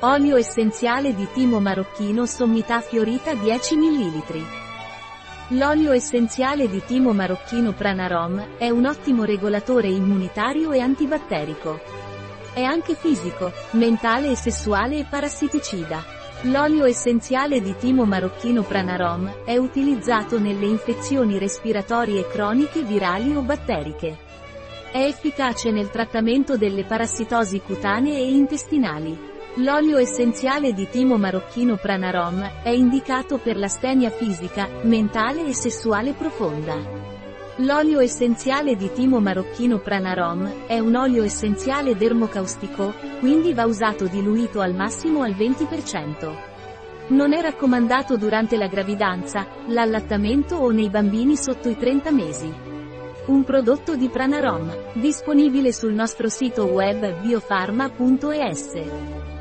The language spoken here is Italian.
Olio essenziale di timo marocchino sommità fiorita 10 ml. L'olio essenziale di timo marocchino Pranarom è un ottimo regolatore immunitario e antibatterico. È anche fisico, mentale e sessuale e parassiticida. L'olio essenziale di timo marocchino Pranarom è utilizzato nelle infezioni respiratorie croniche virali o batteriche. È efficace nel trattamento delle parassitosi cutanee e intestinali. L'olio essenziale di timo marocchino Pranarom è indicato per l'astenia fisica, mentale e sessuale profonda. L'olio essenziale di timo marocchino Pranarom è un olio essenziale dermocaustico, quindi va usato diluito al massimo al 20%. Non è raccomandato durante la gravidanza, l'allattamento o nei bambini sotto i 30 mesi. Un prodotto di Pranarom, disponibile sul nostro sito web biofarma.es.